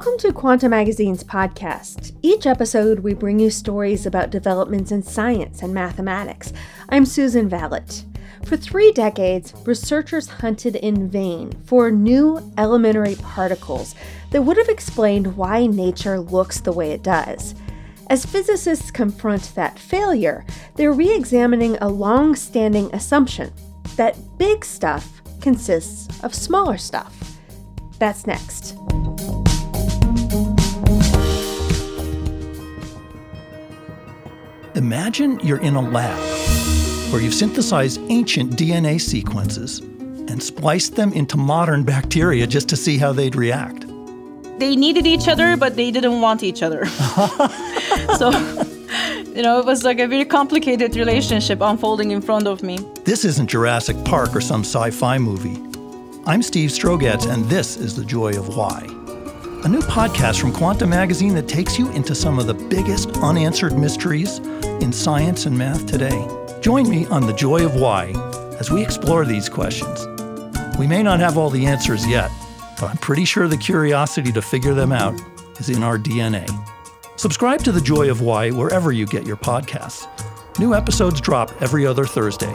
Welcome to Quanta Magazine's podcast. Each episode, we bring you stories about developments in science and mathematics. I'm Susan Valot. For three decades, researchers hunted in vain for new elementary particles that would have explained why nature looks the way it does. As physicists confront that failure, they're re examining a long standing assumption that big stuff consists of smaller stuff. That's next. Imagine you're in a lab where you've synthesized ancient DNA sequences and spliced them into modern bacteria just to see how they'd react. They needed each other, but they didn't want each other. so, you know, it was like a very complicated relationship unfolding in front of me. This isn't Jurassic Park or some sci fi movie. I'm Steve Strogatz, and this is The Joy of Why, a new podcast from Quanta Magazine that takes you into some of the biggest unanswered mysteries in science and math today. Join me on The Joy of Why as we explore these questions. We may not have all the answers yet, but I'm pretty sure the curiosity to figure them out is in our DNA. Subscribe to The Joy of Why wherever you get your podcasts. New episodes drop every other Thursday.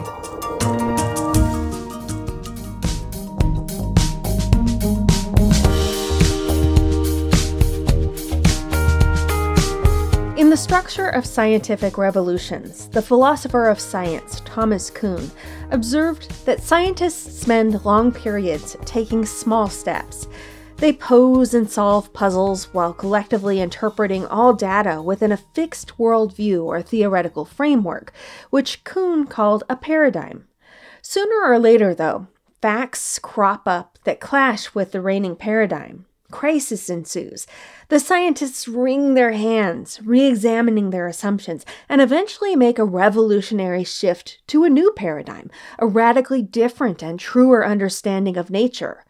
The Structure of Scientific Revolutions, the philosopher of science, Thomas Kuhn, observed that scientists spend long periods taking small steps. They pose and solve puzzles while collectively interpreting all data within a fixed worldview or theoretical framework, which Kuhn called a paradigm. Sooner or later, though, facts crop up that clash with the reigning paradigm. Crisis ensues. The scientists wring their hands, re examining their assumptions, and eventually make a revolutionary shift to a new paradigm, a radically different and truer understanding of nature.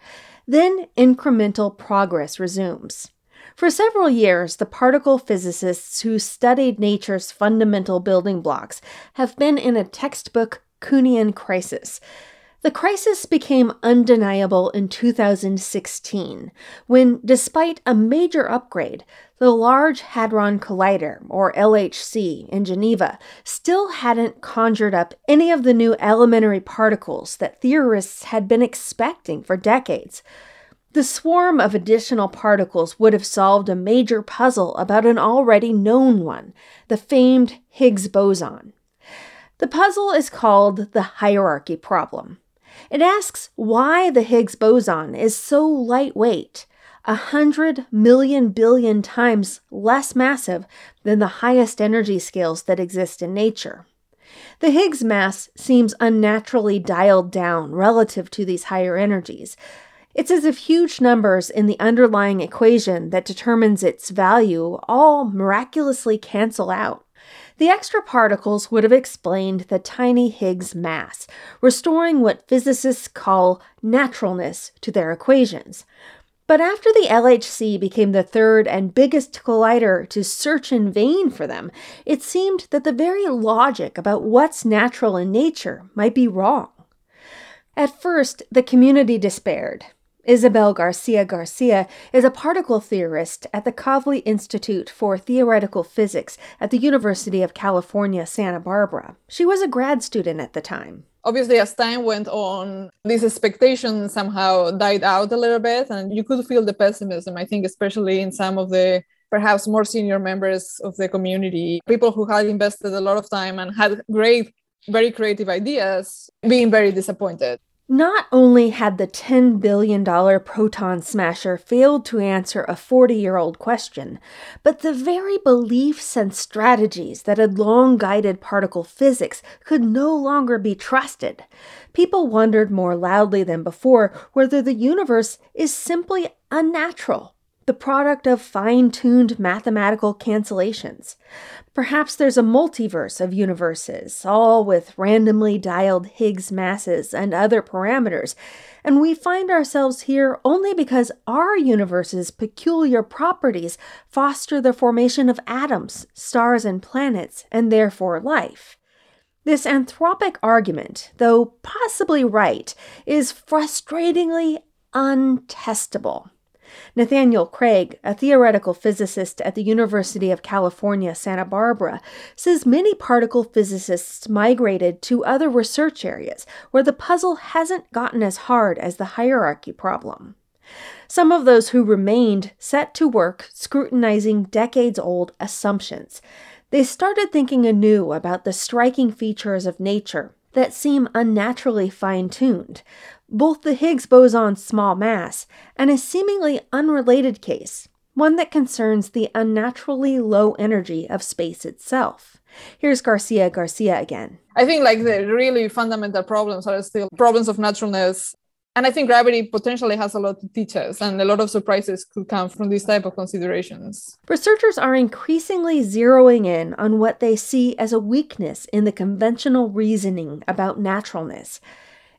Then incremental progress resumes. For several years, the particle physicists who studied nature's fundamental building blocks have been in a textbook Kuhnian crisis. The crisis became undeniable in 2016 when, despite a major upgrade, the Large Hadron Collider, or LHC, in Geneva still hadn't conjured up any of the new elementary particles that theorists had been expecting for decades. The swarm of additional particles would have solved a major puzzle about an already known one, the famed Higgs boson. The puzzle is called the hierarchy problem. It asks why the Higgs boson is so lightweight, a hundred million billion times less massive than the highest energy scales that exist in nature. The Higgs mass seems unnaturally dialed down relative to these higher energies. It's as if huge numbers in the underlying equation that determines its value all miraculously cancel out. The extra particles would have explained the tiny Higgs mass, restoring what physicists call naturalness to their equations. But after the LHC became the third and biggest collider to search in vain for them, it seemed that the very logic about what's natural in nature might be wrong. At first, the community despaired. Isabel Garcia Garcia is a particle theorist at the Kavli Institute for Theoretical Physics at the University of California, Santa Barbara. She was a grad student at the time. Obviously, as time went on, this expectation somehow died out a little bit, and you could feel the pessimism, I think, especially in some of the perhaps more senior members of the community, people who had invested a lot of time and had great, very creative ideas, being very disappointed. Not only had the $10 billion proton smasher failed to answer a 40 year old question, but the very beliefs and strategies that had long guided particle physics could no longer be trusted. People wondered more loudly than before whether the universe is simply unnatural the product of fine tuned mathematical cancellations. Perhaps there's a multiverse of universes, all with randomly dialed Higgs masses and other parameters, and we find ourselves here only because our universe's peculiar properties foster the formation of atoms, stars, and planets, and therefore life. This anthropic argument, though possibly right, is frustratingly untestable. Nathaniel Craig, a theoretical physicist at the University of California, Santa Barbara, says many particle physicists migrated to other research areas where the puzzle hasn't gotten as hard as the hierarchy problem. Some of those who remained set to work scrutinizing decades old assumptions. They started thinking anew about the striking features of nature that seem unnaturally fine tuned, both the Higgs boson's small mass and a seemingly unrelated case, one that concerns the unnaturally low energy of space itself. Here's Garcia Garcia again. I think like the really fundamental problems are still problems of naturalness. And I think gravity potentially has a lot to teach us, and a lot of surprises could come from these type of considerations. Researchers are increasingly zeroing in on what they see as a weakness in the conventional reasoning about naturalness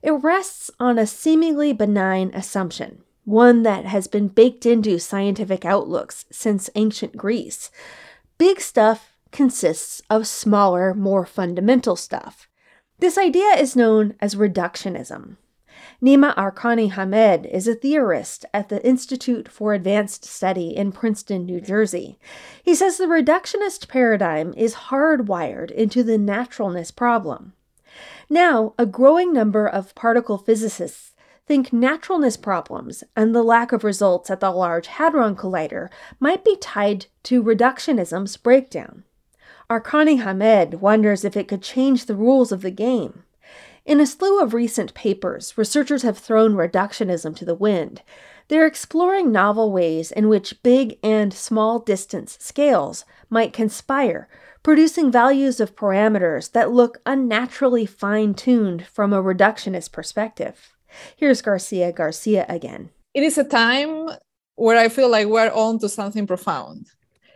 it rests on a seemingly benign assumption, one that has been baked into scientific outlooks since ancient Greece. Big stuff consists of smaller, more fundamental stuff. This idea is known as reductionism. Nima Arkani Hamed is a theorist at the Institute for Advanced Study in Princeton, New Jersey. He says the reductionist paradigm is hardwired into the naturalness problem. Now, a growing number of particle physicists think naturalness problems and the lack of results at the Large Hadron Collider might be tied to reductionism's breakdown. Arkani Hamed wonders if it could change the rules of the game. In a slew of recent papers, researchers have thrown reductionism to the wind. They're exploring novel ways in which big and small distance scales might conspire producing values of parameters that look unnaturally fine tuned from a reductionist perspective. Here's Garcia Garcia again. It is a time where I feel like we're on to something profound.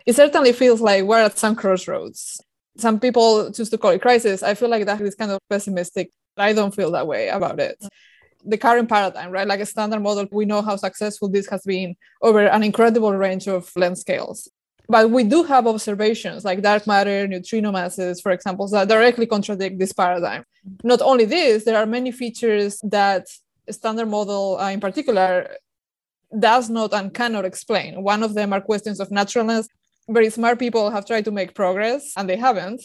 It certainly feels like we're at some crossroads. Some people choose to call it crisis. I feel like that is kind of pessimistic. I don't feel that way about it. The current paradigm, right? Like a standard model, we know how successful this has been over an incredible range of length scales but we do have observations like dark matter, neutrino masses, for example, that directly contradict this paradigm. Not only this, there are many features that standard model uh, in particular does not and cannot explain. One of them are questions of naturalness. Very smart people have tried to make progress and they haven't.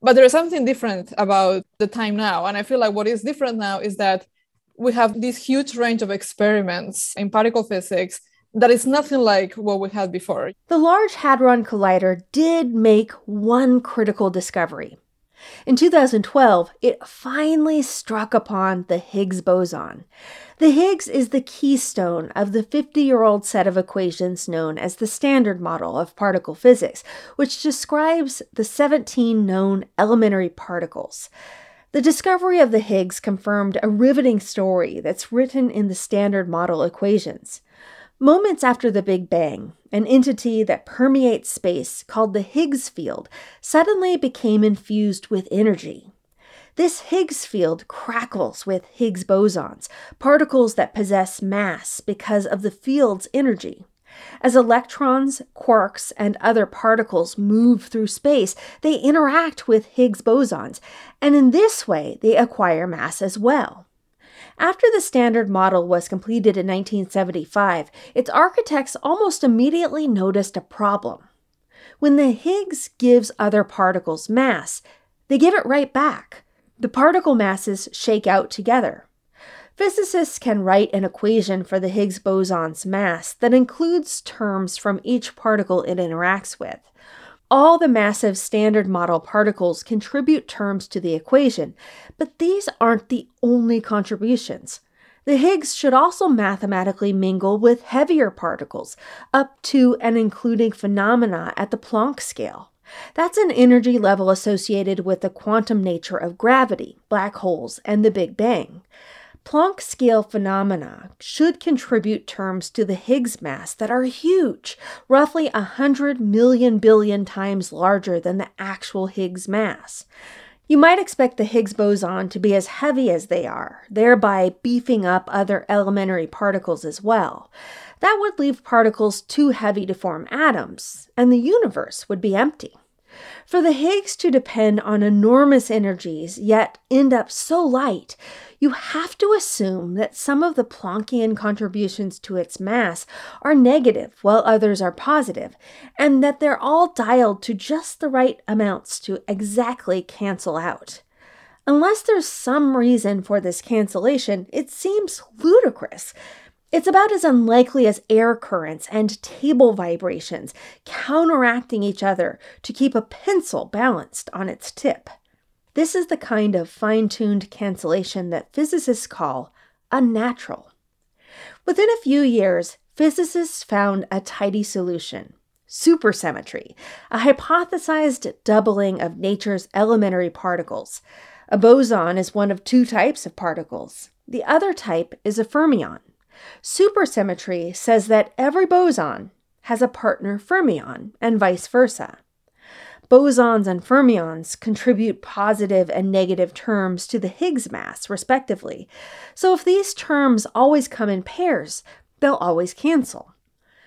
But there is something different about the time now. And I feel like what is different now is that we have this huge range of experiments in particle physics that is nothing like what we had before. The Large Hadron Collider did make one critical discovery. In 2012, it finally struck upon the Higgs boson. The Higgs is the keystone of the 50 year old set of equations known as the Standard Model of particle physics, which describes the 17 known elementary particles. The discovery of the Higgs confirmed a riveting story that's written in the Standard Model equations. Moments after the Big Bang, an entity that permeates space called the Higgs field suddenly became infused with energy. This Higgs field crackles with Higgs bosons, particles that possess mass because of the field's energy. As electrons, quarks, and other particles move through space, they interact with Higgs bosons, and in this way they acquire mass as well. After the Standard Model was completed in 1975, its architects almost immediately noticed a problem. When the Higgs gives other particles mass, they give it right back. The particle masses shake out together. Physicists can write an equation for the Higgs boson's mass that includes terms from each particle it interacts with. All the massive standard model particles contribute terms to the equation, but these aren't the only contributions. The Higgs should also mathematically mingle with heavier particles, up to and including phenomena at the Planck scale. That's an energy level associated with the quantum nature of gravity, black holes, and the Big Bang. Planck scale phenomena should contribute terms to the Higgs mass that are huge, roughly 100 million billion times larger than the actual Higgs mass. You might expect the Higgs boson to be as heavy as they are, thereby beefing up other elementary particles as well. That would leave particles too heavy to form atoms, and the universe would be empty. For the Higgs to depend on enormous energies, yet end up so light, you have to assume that some of the Planckian contributions to its mass are negative while others are positive, and that they're all dialed to just the right amounts to exactly cancel out. Unless there's some reason for this cancellation, it seems ludicrous. It's about as unlikely as air currents and table vibrations counteracting each other to keep a pencil balanced on its tip. This is the kind of fine tuned cancellation that physicists call unnatural. Within a few years, physicists found a tidy solution supersymmetry, a hypothesized doubling of nature's elementary particles. A boson is one of two types of particles. The other type is a fermion. Supersymmetry says that every boson has a partner fermion and vice versa. Bosons and fermions contribute positive and negative terms to the Higgs mass, respectively. So if these terms always come in pairs, they'll always cancel.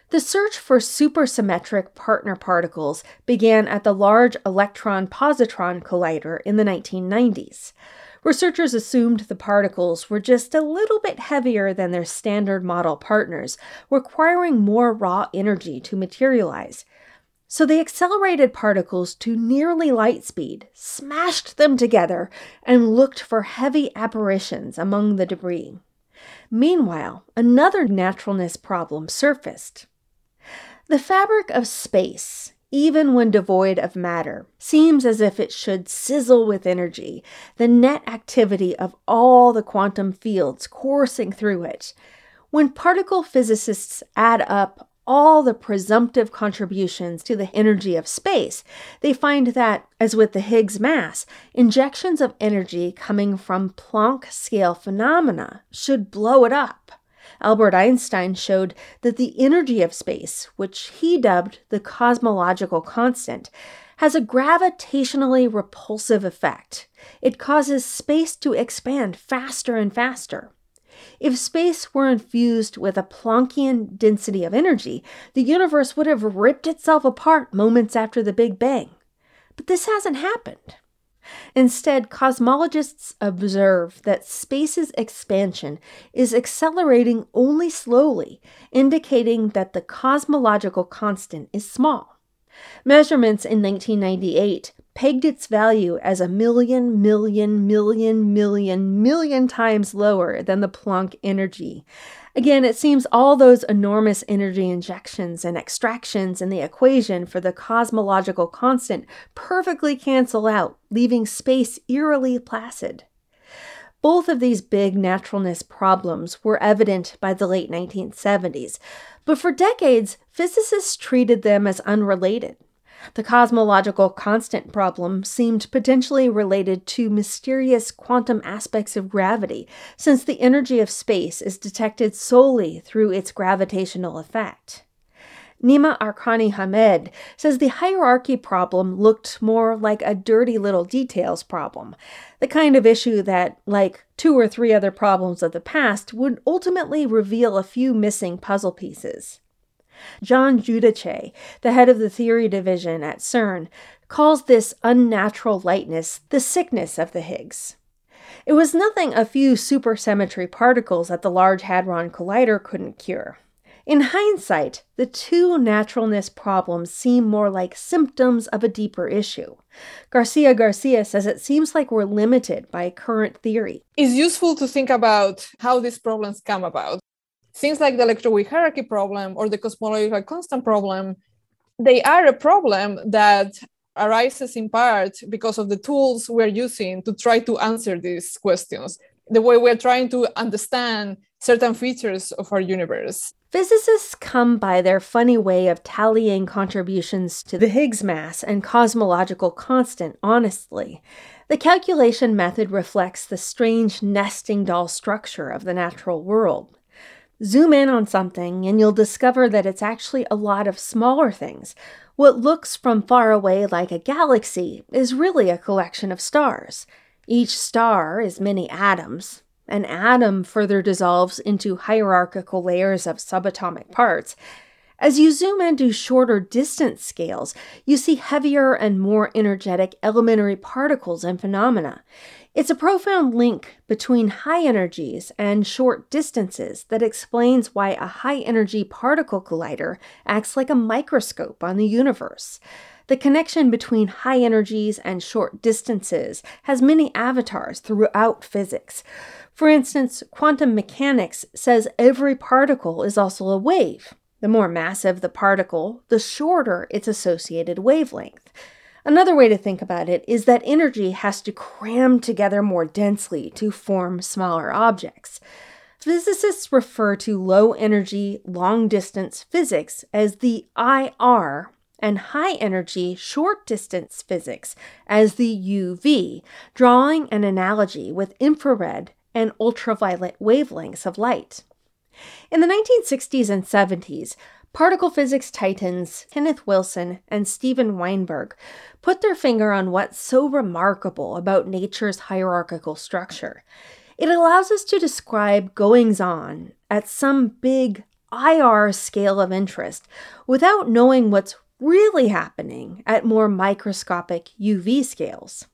The search for supersymmetric partner particles began at the Large Electron Positron Collider in the 1990s. Researchers assumed the particles were just a little bit heavier than their standard model partners, requiring more raw energy to materialize. So they accelerated particles to nearly light speed, smashed them together, and looked for heavy apparitions among the debris. Meanwhile, another naturalness problem surfaced. The fabric of space, even when devoid of matter, seems as if it should sizzle with energy, the net activity of all the quantum fields coursing through it. When particle physicists add up all the presumptive contributions to the energy of space, they find that, as with the Higgs mass, injections of energy coming from Planck scale phenomena should blow it up. Albert Einstein showed that the energy of space, which he dubbed the cosmological constant, has a gravitationally repulsive effect. It causes space to expand faster and faster. If space were infused with a Planckian density of energy, the universe would have ripped itself apart moments after the Big Bang. But this hasn't happened. Instead, cosmologists observe that space's expansion is accelerating only slowly, indicating that the cosmological constant is small. Measurements in 1998 pegged its value as a million, million, million, million, million times lower than the Planck energy. Again, it seems all those enormous energy injections and extractions in the equation for the cosmological constant perfectly cancel out, leaving space eerily placid. Both of these big naturalness problems were evident by the late 1970s, but for decades, physicists treated them as unrelated. The cosmological constant problem seemed potentially related to mysterious quantum aspects of gravity, since the energy of space is detected solely through its gravitational effect. Nima Arkani Hamed says the hierarchy problem looked more like a dirty little details problem, the kind of issue that, like two or three other problems of the past, would ultimately reveal a few missing puzzle pieces. Gian Giudice, the head of the theory division at CERN, calls this unnatural lightness the sickness of the Higgs. It was nothing a few supersymmetry particles at the Large Hadron Collider couldn't cure. In hindsight, the two naturalness problems seem more like symptoms of a deeper issue. Garcia Garcia says it seems like we're limited by current theory. It's useful to think about how these problems come about things like the electroweak hierarchy problem or the cosmological constant problem, they are a problem that arises in part because of the tools we're using to try to answer these questions, the way we're trying to understand certain features of our universe. Physicists come by their funny way of tallying contributions to the Higgs mass and cosmological constant honestly. The calculation method reflects the strange nesting doll structure of the natural world. Zoom in on something and you'll discover that it's actually a lot of smaller things. What looks from far away like a galaxy is really a collection of stars. Each star is many atoms. An atom further dissolves into hierarchical layers of subatomic parts. As you zoom into shorter distance scales, you see heavier and more energetic elementary particles and phenomena. It's a profound link between high energies and short distances that explains why a high energy particle collider acts like a microscope on the universe. The connection between high energies and short distances has many avatars throughout physics. For instance, quantum mechanics says every particle is also a wave. The more massive the particle, the shorter its associated wavelength. Another way to think about it is that energy has to cram together more densely to form smaller objects. Physicists refer to low energy, long distance physics as the IR and high energy, short distance physics as the UV, drawing an analogy with infrared and ultraviolet wavelengths of light. In the 1960s and 70s, particle physics titans Kenneth Wilson and Steven Weinberg put their finger on what's so remarkable about nature's hierarchical structure. It allows us to describe goings on at some big IR scale of interest without knowing what's really happening at more microscopic UV scales.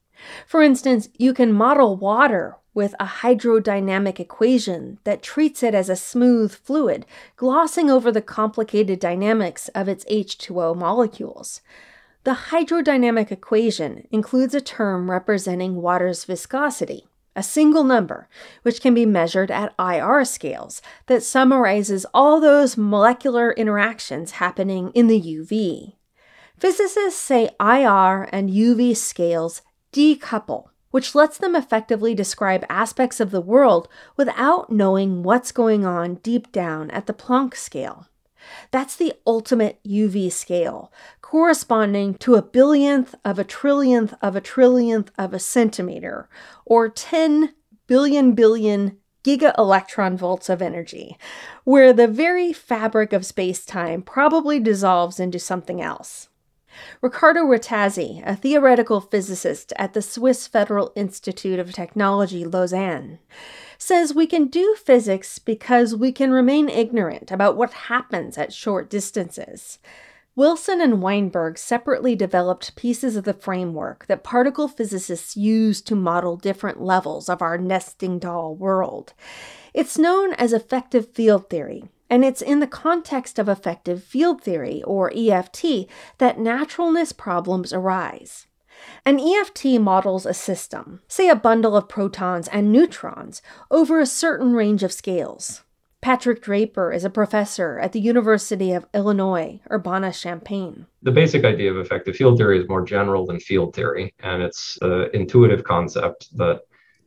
For instance, you can model water with a hydrodynamic equation that treats it as a smooth fluid, glossing over the complicated dynamics of its H2O molecules. The hydrodynamic equation includes a term representing water's viscosity, a single number, which can be measured at IR scales, that summarizes all those molecular interactions happening in the UV. Physicists say IR and UV scales decouple, which lets them effectively describe aspects of the world without knowing what's going on deep down at the Planck scale. That's the ultimate UV scale, corresponding to a billionth of a trillionth of a trillionth of a centimeter, or 10 billion billion giga electron volts of energy, where the very fabric of space time probably dissolves into something else. Riccardo Rattazzi, a theoretical physicist at the Swiss Federal Institute of Technology, Lausanne, says we can do physics because we can remain ignorant about what happens at short distances. Wilson and Weinberg separately developed pieces of the framework that particle physicists use to model different levels of our nesting doll world. It's known as effective field theory, and it's in the context of effective field theory, or EFT, that naturalness problems arise. An EFT models a system, say a bundle of protons and neutrons, over a certain range of scales. Patrick Draper is a professor at the University of Illinois, Urbana Champaign. The basic idea of effective field theory is more general than field theory, and it's an intuitive concept that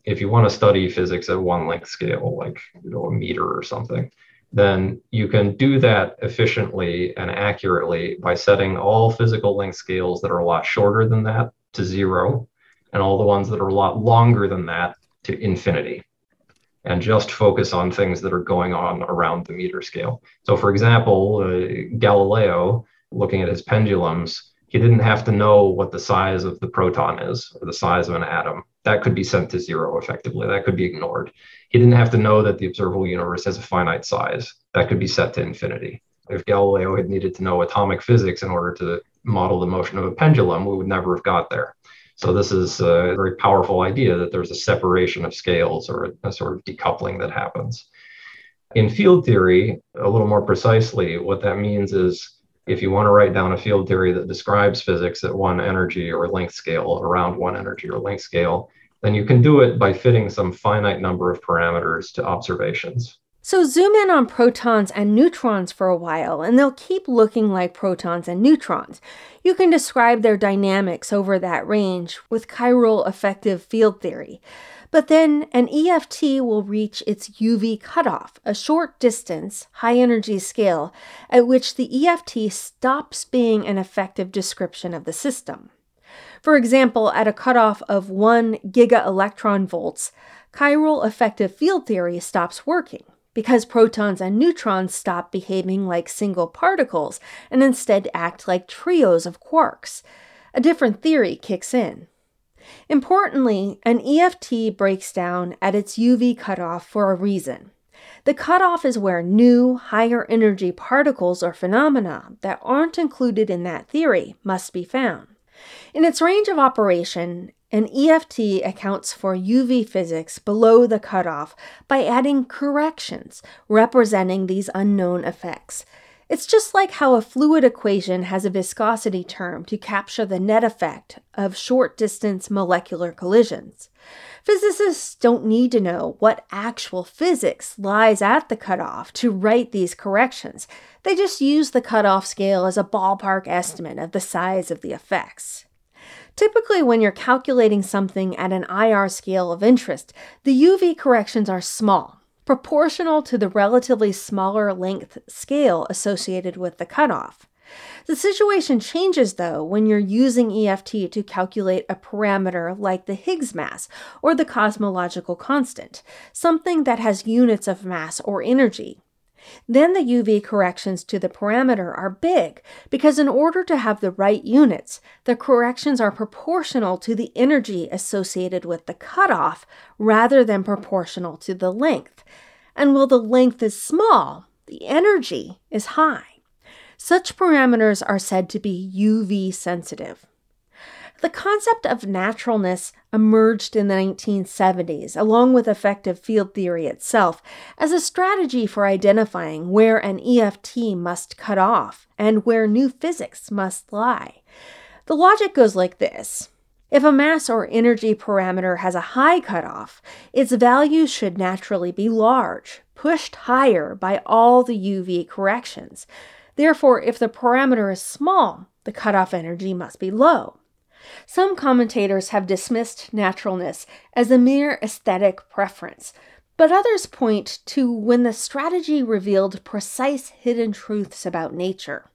if you want to study physics at one length scale, like you know, a meter or something, then you can do that efficiently and accurately by setting all physical length scales that are a lot shorter than that to zero and all the ones that are a lot longer than that to infinity and just focus on things that are going on around the meter scale. So, for example, uh, Galileo, looking at his pendulums, he didn't have to know what the size of the proton is or the size of an atom. That could be sent to zero effectively. That could be ignored. He didn't have to know that the observable universe has a finite size. That could be set to infinity. If Galileo had needed to know atomic physics in order to model the motion of a pendulum, we would never have got there. So this is a very powerful idea that there's a separation of scales or a, sort of decoupling that happens. In field theory, a little more precisely, what that means is if you want to write down a field theory that describes physics at one energy or length scale, around one energy or length scale, then you can do it by fitting some finite number of parameters to observations. So zoom in on protons and neutrons for a while, and they'll keep looking like protons and neutrons. You can describe their dynamics over that range with chiral effective field theory. But then an EFT will reach its UV cutoff, a short distance, high energy scale, at which the EFT stops being an effective description of the system. For example, at a cutoff of 1 giga electron volts, chiral effective field theory stops working because protons and neutrons stop behaving like single particles and instead act like trios of quarks. A different theory kicks in. Importantly, an EFT breaks down at its UV cutoff for a reason. The cutoff is where new, higher energy particles or phenomena that aren't included in that theory must be found. In its range of operation, an EFT accounts for UV physics below the cutoff by adding corrections representing these unknown effects. It's just like how a fluid equation has a viscosity term to capture the net effect of short distance molecular collisions. Physicists don't need to know what actual physics lies at the cutoff to write these corrections. They just use the cutoff scale as a ballpark estimate of the size of the effects. Typically, when you're calculating something at an IR scale of interest, the UV corrections are small proportional to the relatively smaller length scale associated with the cutoff. The situation changes, though, when you're using EFT to calculate a parameter like the Higgs mass or the cosmological constant, something that has units of mass or energy. Then the UV corrections to the parameter are big because, in order to have the right units, the corrections are proportional to the energy associated with the cutoff rather than proportional to the length. And while the length is small, the energy is high. Such parameters are said to be UV sensitive. The concept of naturalness emerged in the 1970s, along with effective field theory itself, as a strategy for identifying where an EFT must cut off and where new physics must lie. The logic goes like this if a mass or energy parameter has a high cutoff, its value should naturally be large, pushed higher by all the UV corrections. Therefore, if the parameter is small, the cutoff energy must be low. Some commentators have dismissed naturalness as a mere aesthetic preference, but others point to when the strategy revealed precise hidden truths about nature.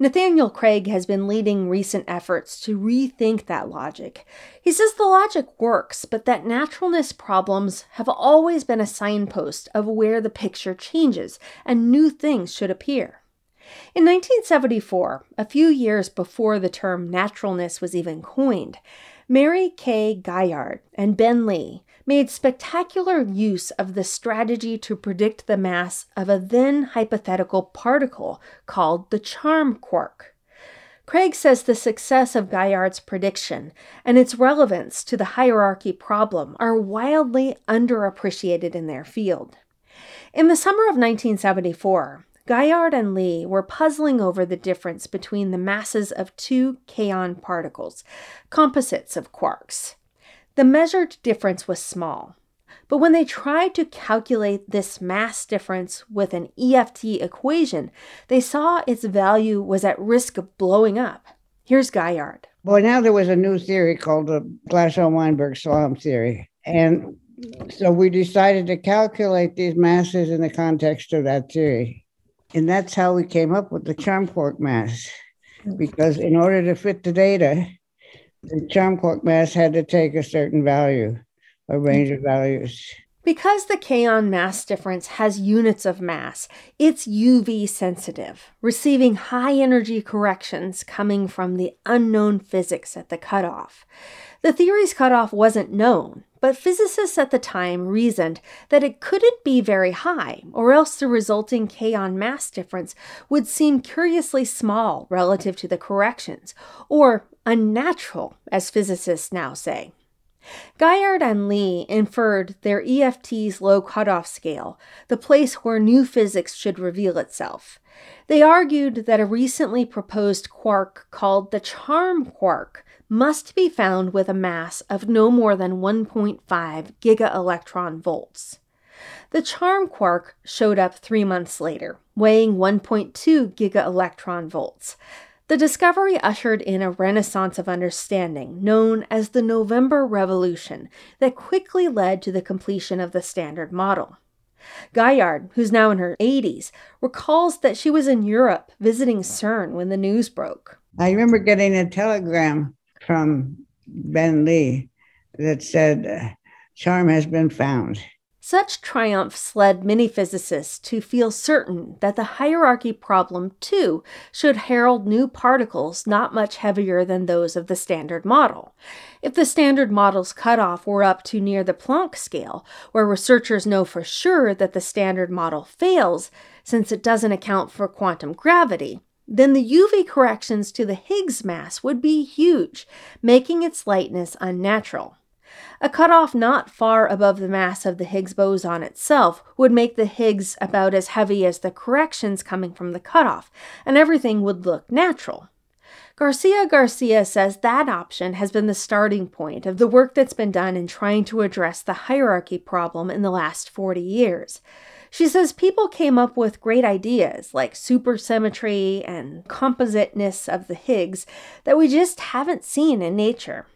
Nathaniel Craig has been leading recent efforts to rethink that logic. He says the logic works, but that naturalness problems have always been a signpost of where the picture changes and new things should appear. In 1974, a few years before the term naturalness was even coined, Mary Kay Gaillard and Ben Lee made spectacular use of the strategy to predict the mass of a then hypothetical particle called the charm quark. Craig says the success of Gaillard's prediction and its relevance to the hierarchy problem are wildly underappreciated in their field. In the summer of 1974, Gaillard and Lee were puzzling over the difference between the masses of two kaon particles, composites of quarks. The measured difference was small, but when they tried to calculate this mass difference with an EFT equation, they saw its value was at risk of blowing up. Here's Gaillard. Well, now there was a new theory called the Glashow-Weinberg-Salam theory. And so we decided to calculate these masses in the context of that theory. And that's how we came up with the charm quark mass. Because in order to fit the data, the charm quark mass had to take a certain value, a range of values. Because the kaon mass difference has units of mass, it's UV sensitive, receiving high energy corrections coming from the unknown physics at the cutoff. The theory's cutoff wasn't known, but physicists at the time reasoned that it couldn't be very high, or else the resulting kaon mass difference would seem curiously small relative to the corrections, or unnatural, as physicists now say. Gaillard and Lee inferred their EFT's low cutoff scale, the place where new physics should reveal itself. They argued that a recently proposed quark called the charm quark must be found with a mass of no more than 1.5 gigaelectron volts. The charm quark showed up three months later, weighing 1.2 gigaelectron volts. The discovery ushered in a renaissance of understanding known as the November Revolution that quickly led to the completion of the Standard Model. Gaillard, who's now in her 80s, recalls that she was in Europe visiting CERN when the news broke. I remember getting a telegram from Ben Lee that said, uh, Charm has been found. Such triumphs led many physicists to feel certain that the hierarchy problem, too, should herald new particles not much heavier than those of the Standard Model. If the Standard Model's cutoff were up to near the Planck scale, where researchers know for sure that the Standard Model fails since it doesn't account for quantum gravity, then the UV corrections to the Higgs mass would be huge, making its lightness unnatural. A cutoff not far above the mass of the Higgs boson itself would make the Higgs about as heavy as the corrections coming from the cutoff, and everything would look natural. Garcia Garcia says that option has been the starting point of the work that's been done in trying to address the hierarchy problem in the last 40 years. She says people came up with great ideas like supersymmetry and compositeness of the Higgs that we just haven't seen in nature.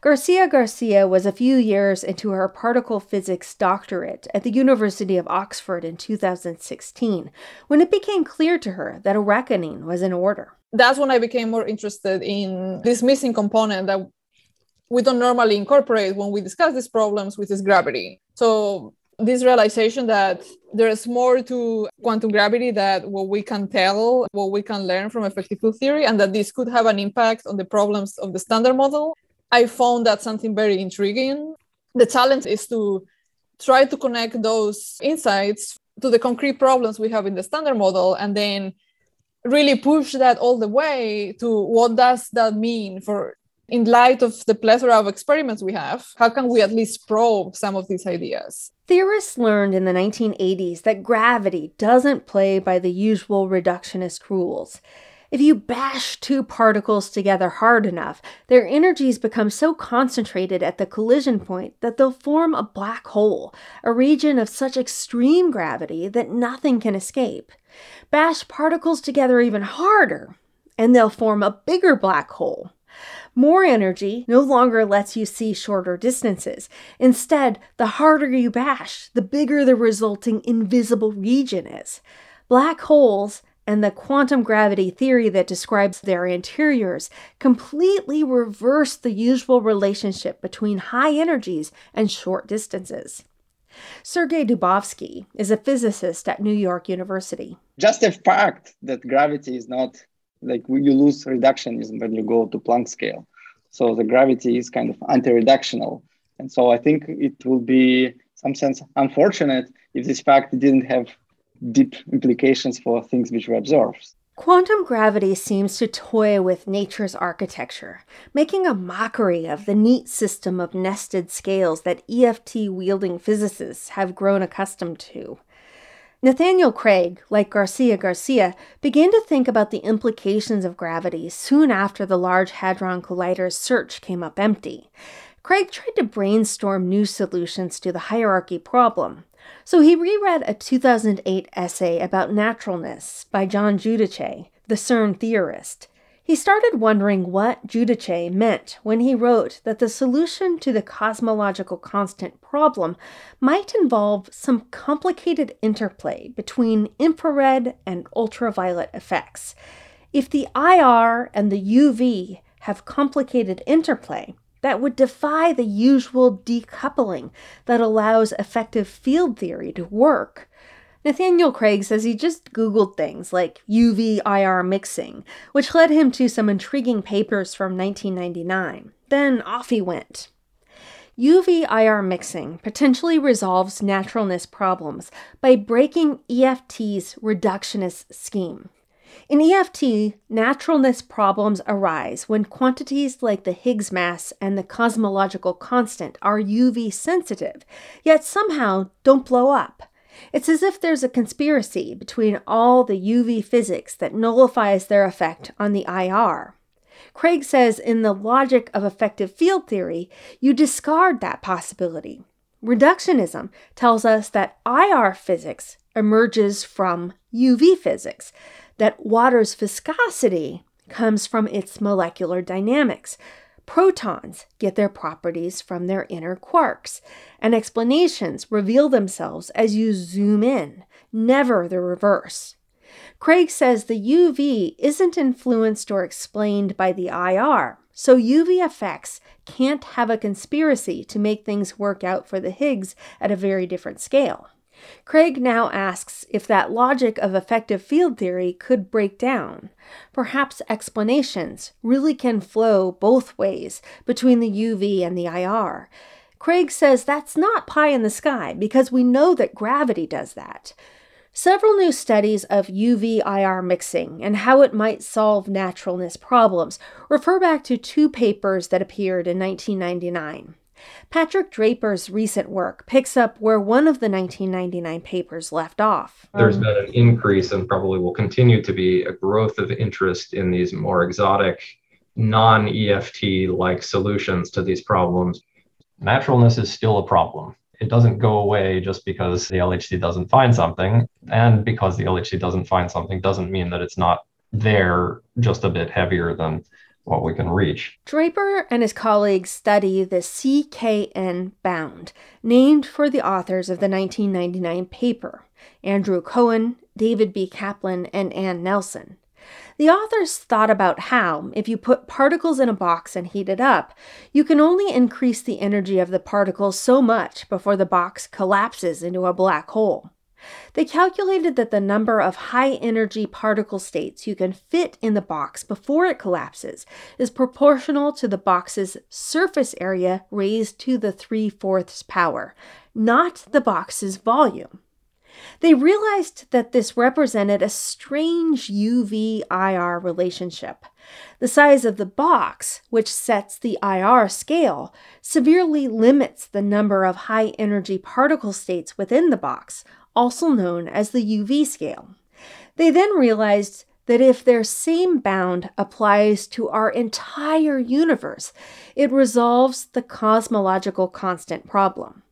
Garcia Garcia was a few years into her particle physics doctorate at the University of Oxford in 2016 when it became clear to her that a reckoning was in order. That's when I became more interested in this missing component that we don't normally incorporate when we discuss these problems, which is gravity. So this realization that there's more to quantum gravity that what we can tell, what we can learn from effective field theory, and that this could have an impact on the problems of the standard model. I found that something very intriguing. The challenge is to try to connect those insights to the concrete problems we have in the standard model and then really push that all the way to what does that mean for in light of the plethora of experiments we have how can we at least probe some of these ideas theorists learned in the 1980s that gravity doesn't play by the usual reductionist rules if you bash two particles together hard enough, their energies become so concentrated at the collision point that they'll form a black hole, a region of such extreme gravity that nothing can escape. Bash particles together even harder, and they'll form a bigger black hole. More energy no longer lets you see shorter distances. Instead, the harder you bash, the bigger the resulting invisible region is. Black holes and the quantum gravity theory that describes their interiors completely reverse the usual relationship between high energies and short distances. Sergei Dubovsky is a physicist at New York University. Just the fact that gravity is not like you lose reductionism when you go to Planck scale. So the gravity is kind of anti-reductional. And so I think it will be some sense unfortunate if this fact didn't have deep implications for things which we observe. Quantum gravity seems to toy with nature's architecture, making a mockery of the neat system of nested scales that EFT wielding physicists have grown accustomed to. Nathaniel Craig, like Garcia Garcia, began to think about the implications of gravity soon after the Large Hadron Collider's search came up empty. Craig tried to brainstorm new solutions to the hierarchy problem. So he reread a 2008 essay about naturalness by Gian Giudice, the CERN theorist. He started wondering what Giudice meant when he wrote that the solution to the cosmological constant problem might involve some complicated interplay between infrared and ultraviolet effects. If the IR and the UV have complicated interplay, that would defy the usual decoupling that allows effective field theory to work. Nathaniel Craig says he just Googled things like UV IR mixing, which led him to some intriguing papers from 1999. Then off he went. UV IR mixing potentially resolves naturalness problems by breaking EFT's reductionist scheme. In EFT, naturalness problems arise when quantities like the Higgs mass and the cosmological constant are UV sensitive, yet somehow don't blow up. It's as if there's a conspiracy between all the UV physics that nullifies their effect on the IR. Craig says in the logic of effective field theory, you discard that possibility. Reductionism tells us that IR physics emerges from UV physics, that water's viscosity comes from its molecular dynamics. Protons get their properties from their inner quarks, and explanations reveal themselves as you zoom in, never the reverse. Craig says the UV isn't influenced or explained by the IR, so UV effects can't have a conspiracy to make things work out for the Higgs at a very different scale. Craig now asks if that logic of effective field theory could break down. Perhaps explanations really can flow both ways between the UV and the IR. Craig says that's not pie in the sky because we know that gravity does that. Several new studies of UV IR mixing and how it might solve naturalness problems refer back to two papers that appeared in 1999. Patrick Draper's recent work picks up where one of the 1999 papers left off. There's been an increase and probably will continue to be a growth of interest in these more exotic, non EFT like solutions to these problems. Naturalness is still a problem it doesn't go away just because the LHC doesn't find something. And because the LHC doesn't find something doesn't mean that it's not there, just a bit heavier than what we can reach. Draper and his colleagues study the CKN bound, named for the authors of the 1999 paper Andrew Cohen, David B. Kaplan, and Ann Nelson. The authors thought about how, if you put particles in a box and heat it up, you can only increase the energy of the particles so much before the box collapses into a black hole. They calculated that the number of high energy particle states you can fit in the box before it collapses is proportional to the box's surface area raised to the 3 fourths power, not the box's volume. They realized that this represented a strange UV IR relationship. The size of the box, which sets the IR scale, severely limits the number of high energy particle states within the box, also known as the UV scale. They then realized that if their same bound applies to our entire universe, it resolves the cosmological constant problem.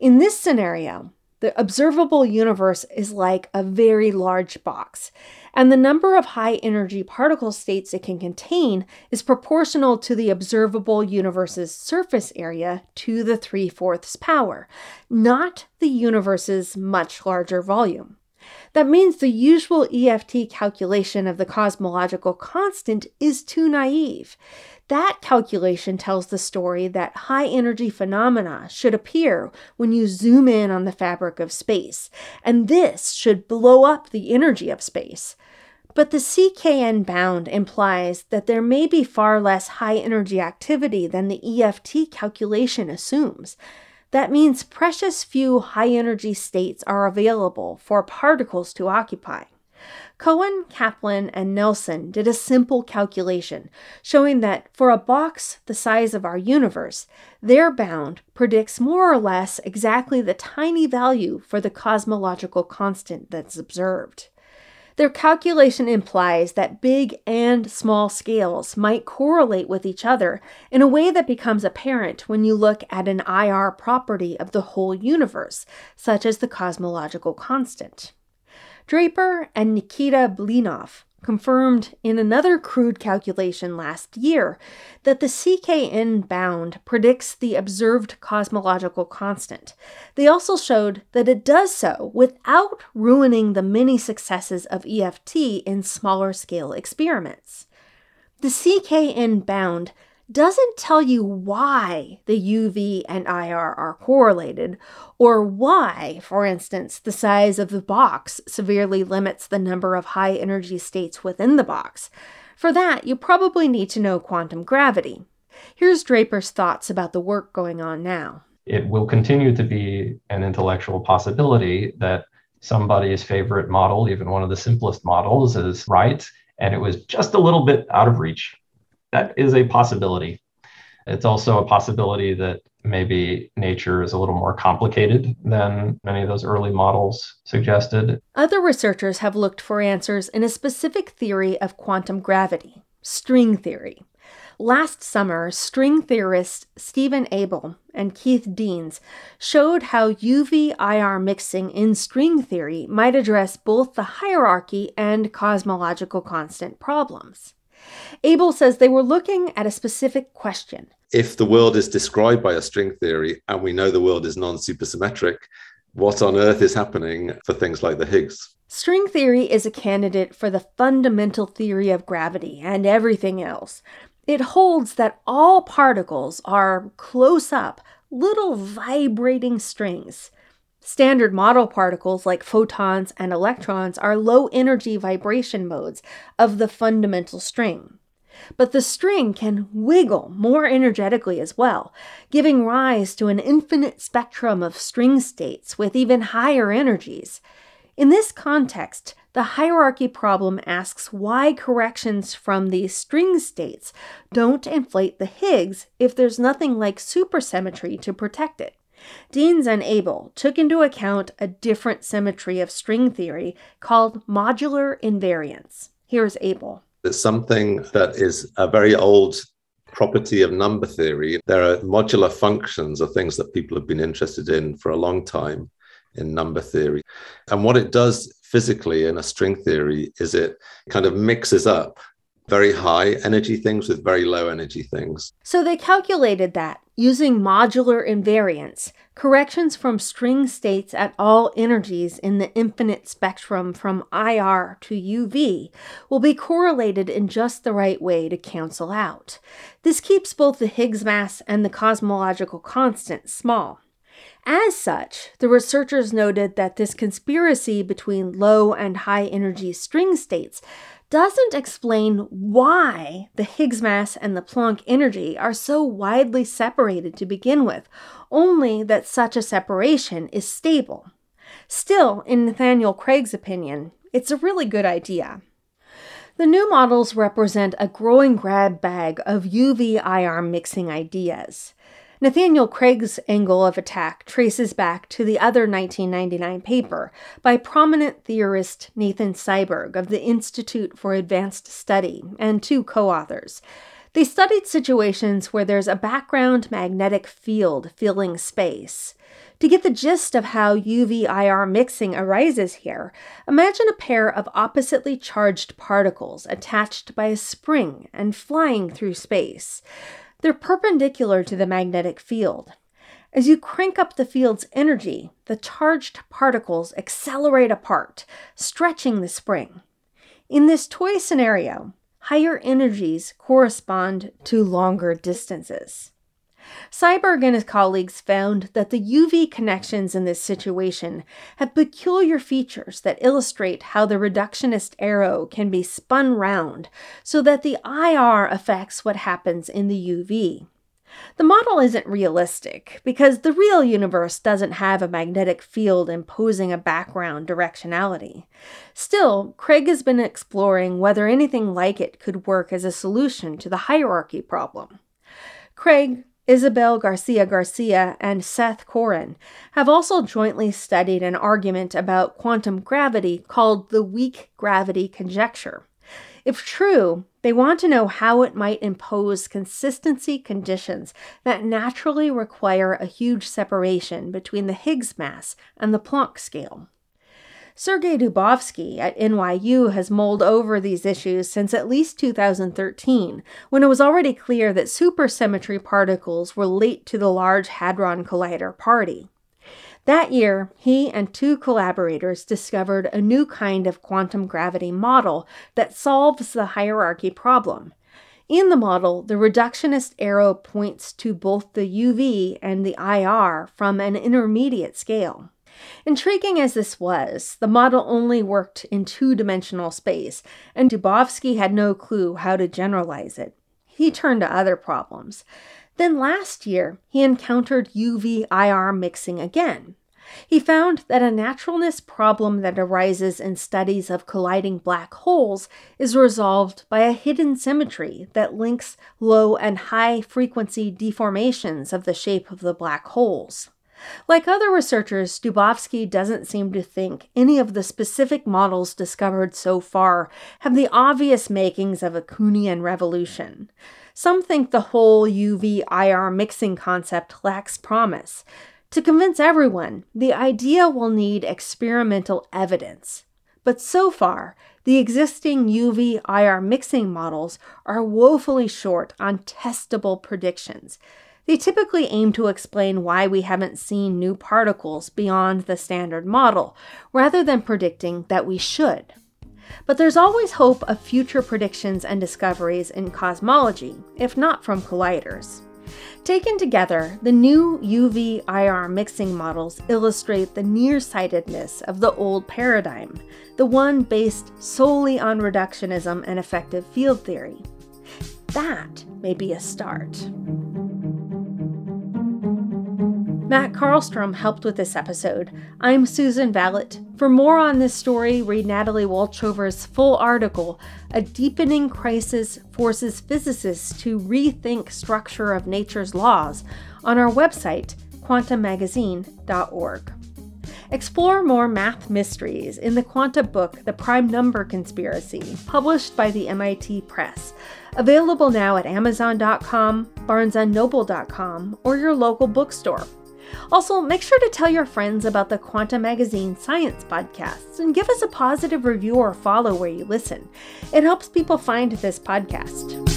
In this scenario, the observable universe is like a very large box, and the number of high energy particle states it can contain is proportional to the observable universe's surface area to the 3 fourths power, not the universe's much larger volume. That means the usual EFT calculation of the cosmological constant is too naive. That calculation tells the story that high energy phenomena should appear when you zoom in on the fabric of space, and this should blow up the energy of space. But the CKN bound implies that there may be far less high energy activity than the EFT calculation assumes. That means precious few high energy states are available for particles to occupy. Cohen, Kaplan, and Nelson did a simple calculation showing that for a box the size of our universe, their bound predicts more or less exactly the tiny value for the cosmological constant that's observed. Their calculation implies that big and small scales might correlate with each other in a way that becomes apparent when you look at an IR property of the whole universe, such as the cosmological constant. Draper and Nikita Blinov confirmed in another crude calculation last year that the CKN bound predicts the observed cosmological constant. They also showed that it does so without ruining the many successes of EFT in smaller scale experiments. The CKN bound doesn't tell you why the UV and IR are correlated, or why, for instance, the size of the box severely limits the number of high energy states within the box. For that, you probably need to know quantum gravity. Here's Draper's thoughts about the work going on now. It will continue to be an intellectual possibility that somebody's favorite model, even one of the simplest models, is right, and it was just a little bit out of reach that is a possibility. It's also a possibility that maybe nature is a little more complicated than many of those early models suggested. Other researchers have looked for answers in a specific theory of quantum gravity, string theory. Last summer, string theorist Steven Abel and Keith Dienes showed how UV IR mixing in string theory might address both the hierarchy and cosmological constant problems. Abel says they were looking at a specific question. If the world is described by a string theory and we know the world is non supersymmetric, what on earth is happening for things like the Higgs? String theory is a candidate for the fundamental theory of gravity and everything else. It holds that all particles are close up, little vibrating strings. Standard model particles like photons and electrons are low energy vibration modes of the fundamental string. But the string can wiggle more energetically as well, giving rise to an infinite spectrum of string states with even higher energies. In this context, the hierarchy problem asks why corrections from these string states don't inflate the Higgs if there's nothing like supersymmetry to protect it. Dienes and Abel took into account a different symmetry of string theory called modular invariance. Here's Abel. It's something that is a very old property of number theory. There are modular functions of things that people have been interested in for a long time in number theory. And what it does physically in a string theory is it kind of mixes up very high energy things with very low energy things. So they calculated that using modular invariance, corrections from string states at all energies in the infinite spectrum from IR to UV will be correlated in just the right way to cancel out. This keeps both the Higgs mass and the cosmological constant small. As such, the researchers noted that this conspiracy between low and high energy string states doesn't explain why the Higgs mass and the Planck energy are so widely separated to begin with, only that such a separation is stable. Still, in Nathaniel Craig's opinion, it's a really good idea. The new models represent a growing grab bag of UV IR mixing ideas. Nathaniel Craig's angle of attack traces back to the other 1999 paper by prominent theorist Nathan Seiberg of the Institute for Advanced Study and two co authors. They studied situations where there's a background magnetic field filling space. To get the gist of how UV IR mixing arises here, imagine a pair of oppositely charged particles attached by a spring and flying through space. They're perpendicular to the magnetic field. As you crank up the field's energy, the charged particles accelerate apart, stretching the spring. In this toy scenario, higher energies correspond to longer distances. Seiberg and his colleagues found that the UV connections in this situation have peculiar features that illustrate how the reductionist arrow can be spun round so that the IR affects what happens in the UV. The model isn't realistic because the real universe doesn't have a magnetic field imposing a background directionality. Still, Craig has been exploring whether anything like it could work as a solution to the hierarchy problem. Craig, Isabel Garcia Garcia and Seth Koren have also jointly studied an argument about quantum gravity called the weak gravity conjecture. If true, they want to know how it might impose consistency conditions that naturally require a huge separation between the Higgs mass and the Planck scale. Sergei Dubovsky at NYU has mulled over these issues since at least 2013, when it was already clear that supersymmetry particles were late to the Large Hadron Collider party. That year, he and two collaborators discovered a new kind of quantum gravity model that solves the hierarchy problem. In the model, the reductionist arrow points to both the UV and the IR from an intermediate scale. Intriguing as this was, the model only worked in two dimensional space, and Dubovsky had no clue how to generalize it. He turned to other problems. Then last year, he encountered UV IR mixing again. He found that a naturalness problem that arises in studies of colliding black holes is resolved by a hidden symmetry that links low and high frequency deformations of the shape of the black holes. Like other researchers, Dubovsky doesn't seem to think any of the specific models discovered so far have the obvious makings of a Kuhnian revolution. Some think the whole UV IR mixing concept lacks promise. To convince everyone, the idea will need experimental evidence. But so far, the existing UV IR mixing models are woefully short on testable predictions. They typically aim to explain why we haven't seen new particles beyond the standard model, rather than predicting that we should. But there's always hope of future predictions and discoveries in cosmology, if not from colliders. Taken together, the new UV IR mixing models illustrate the nearsightedness of the old paradigm, the one based solely on reductionism and effective field theory. That may be a start. Matt Carlstrom helped with this episode. I'm Susan Valot. For more on this story, read Natalie Wolchover's full article, A Deepening Crisis Forces Physicists to Rethink Structure of Nature's Laws, on our website, quantamagazine.org. Explore more math mysteries in the Quanta book, The Prime Number Conspiracy, published by the MIT Press. Available now at Amazon.com, BarnesandNoble.com, or your local bookstore. Also, make sure to tell your friends about the Quanta Magazine Science podcasts and give us a positive review or follow where you listen. It helps people find this podcast.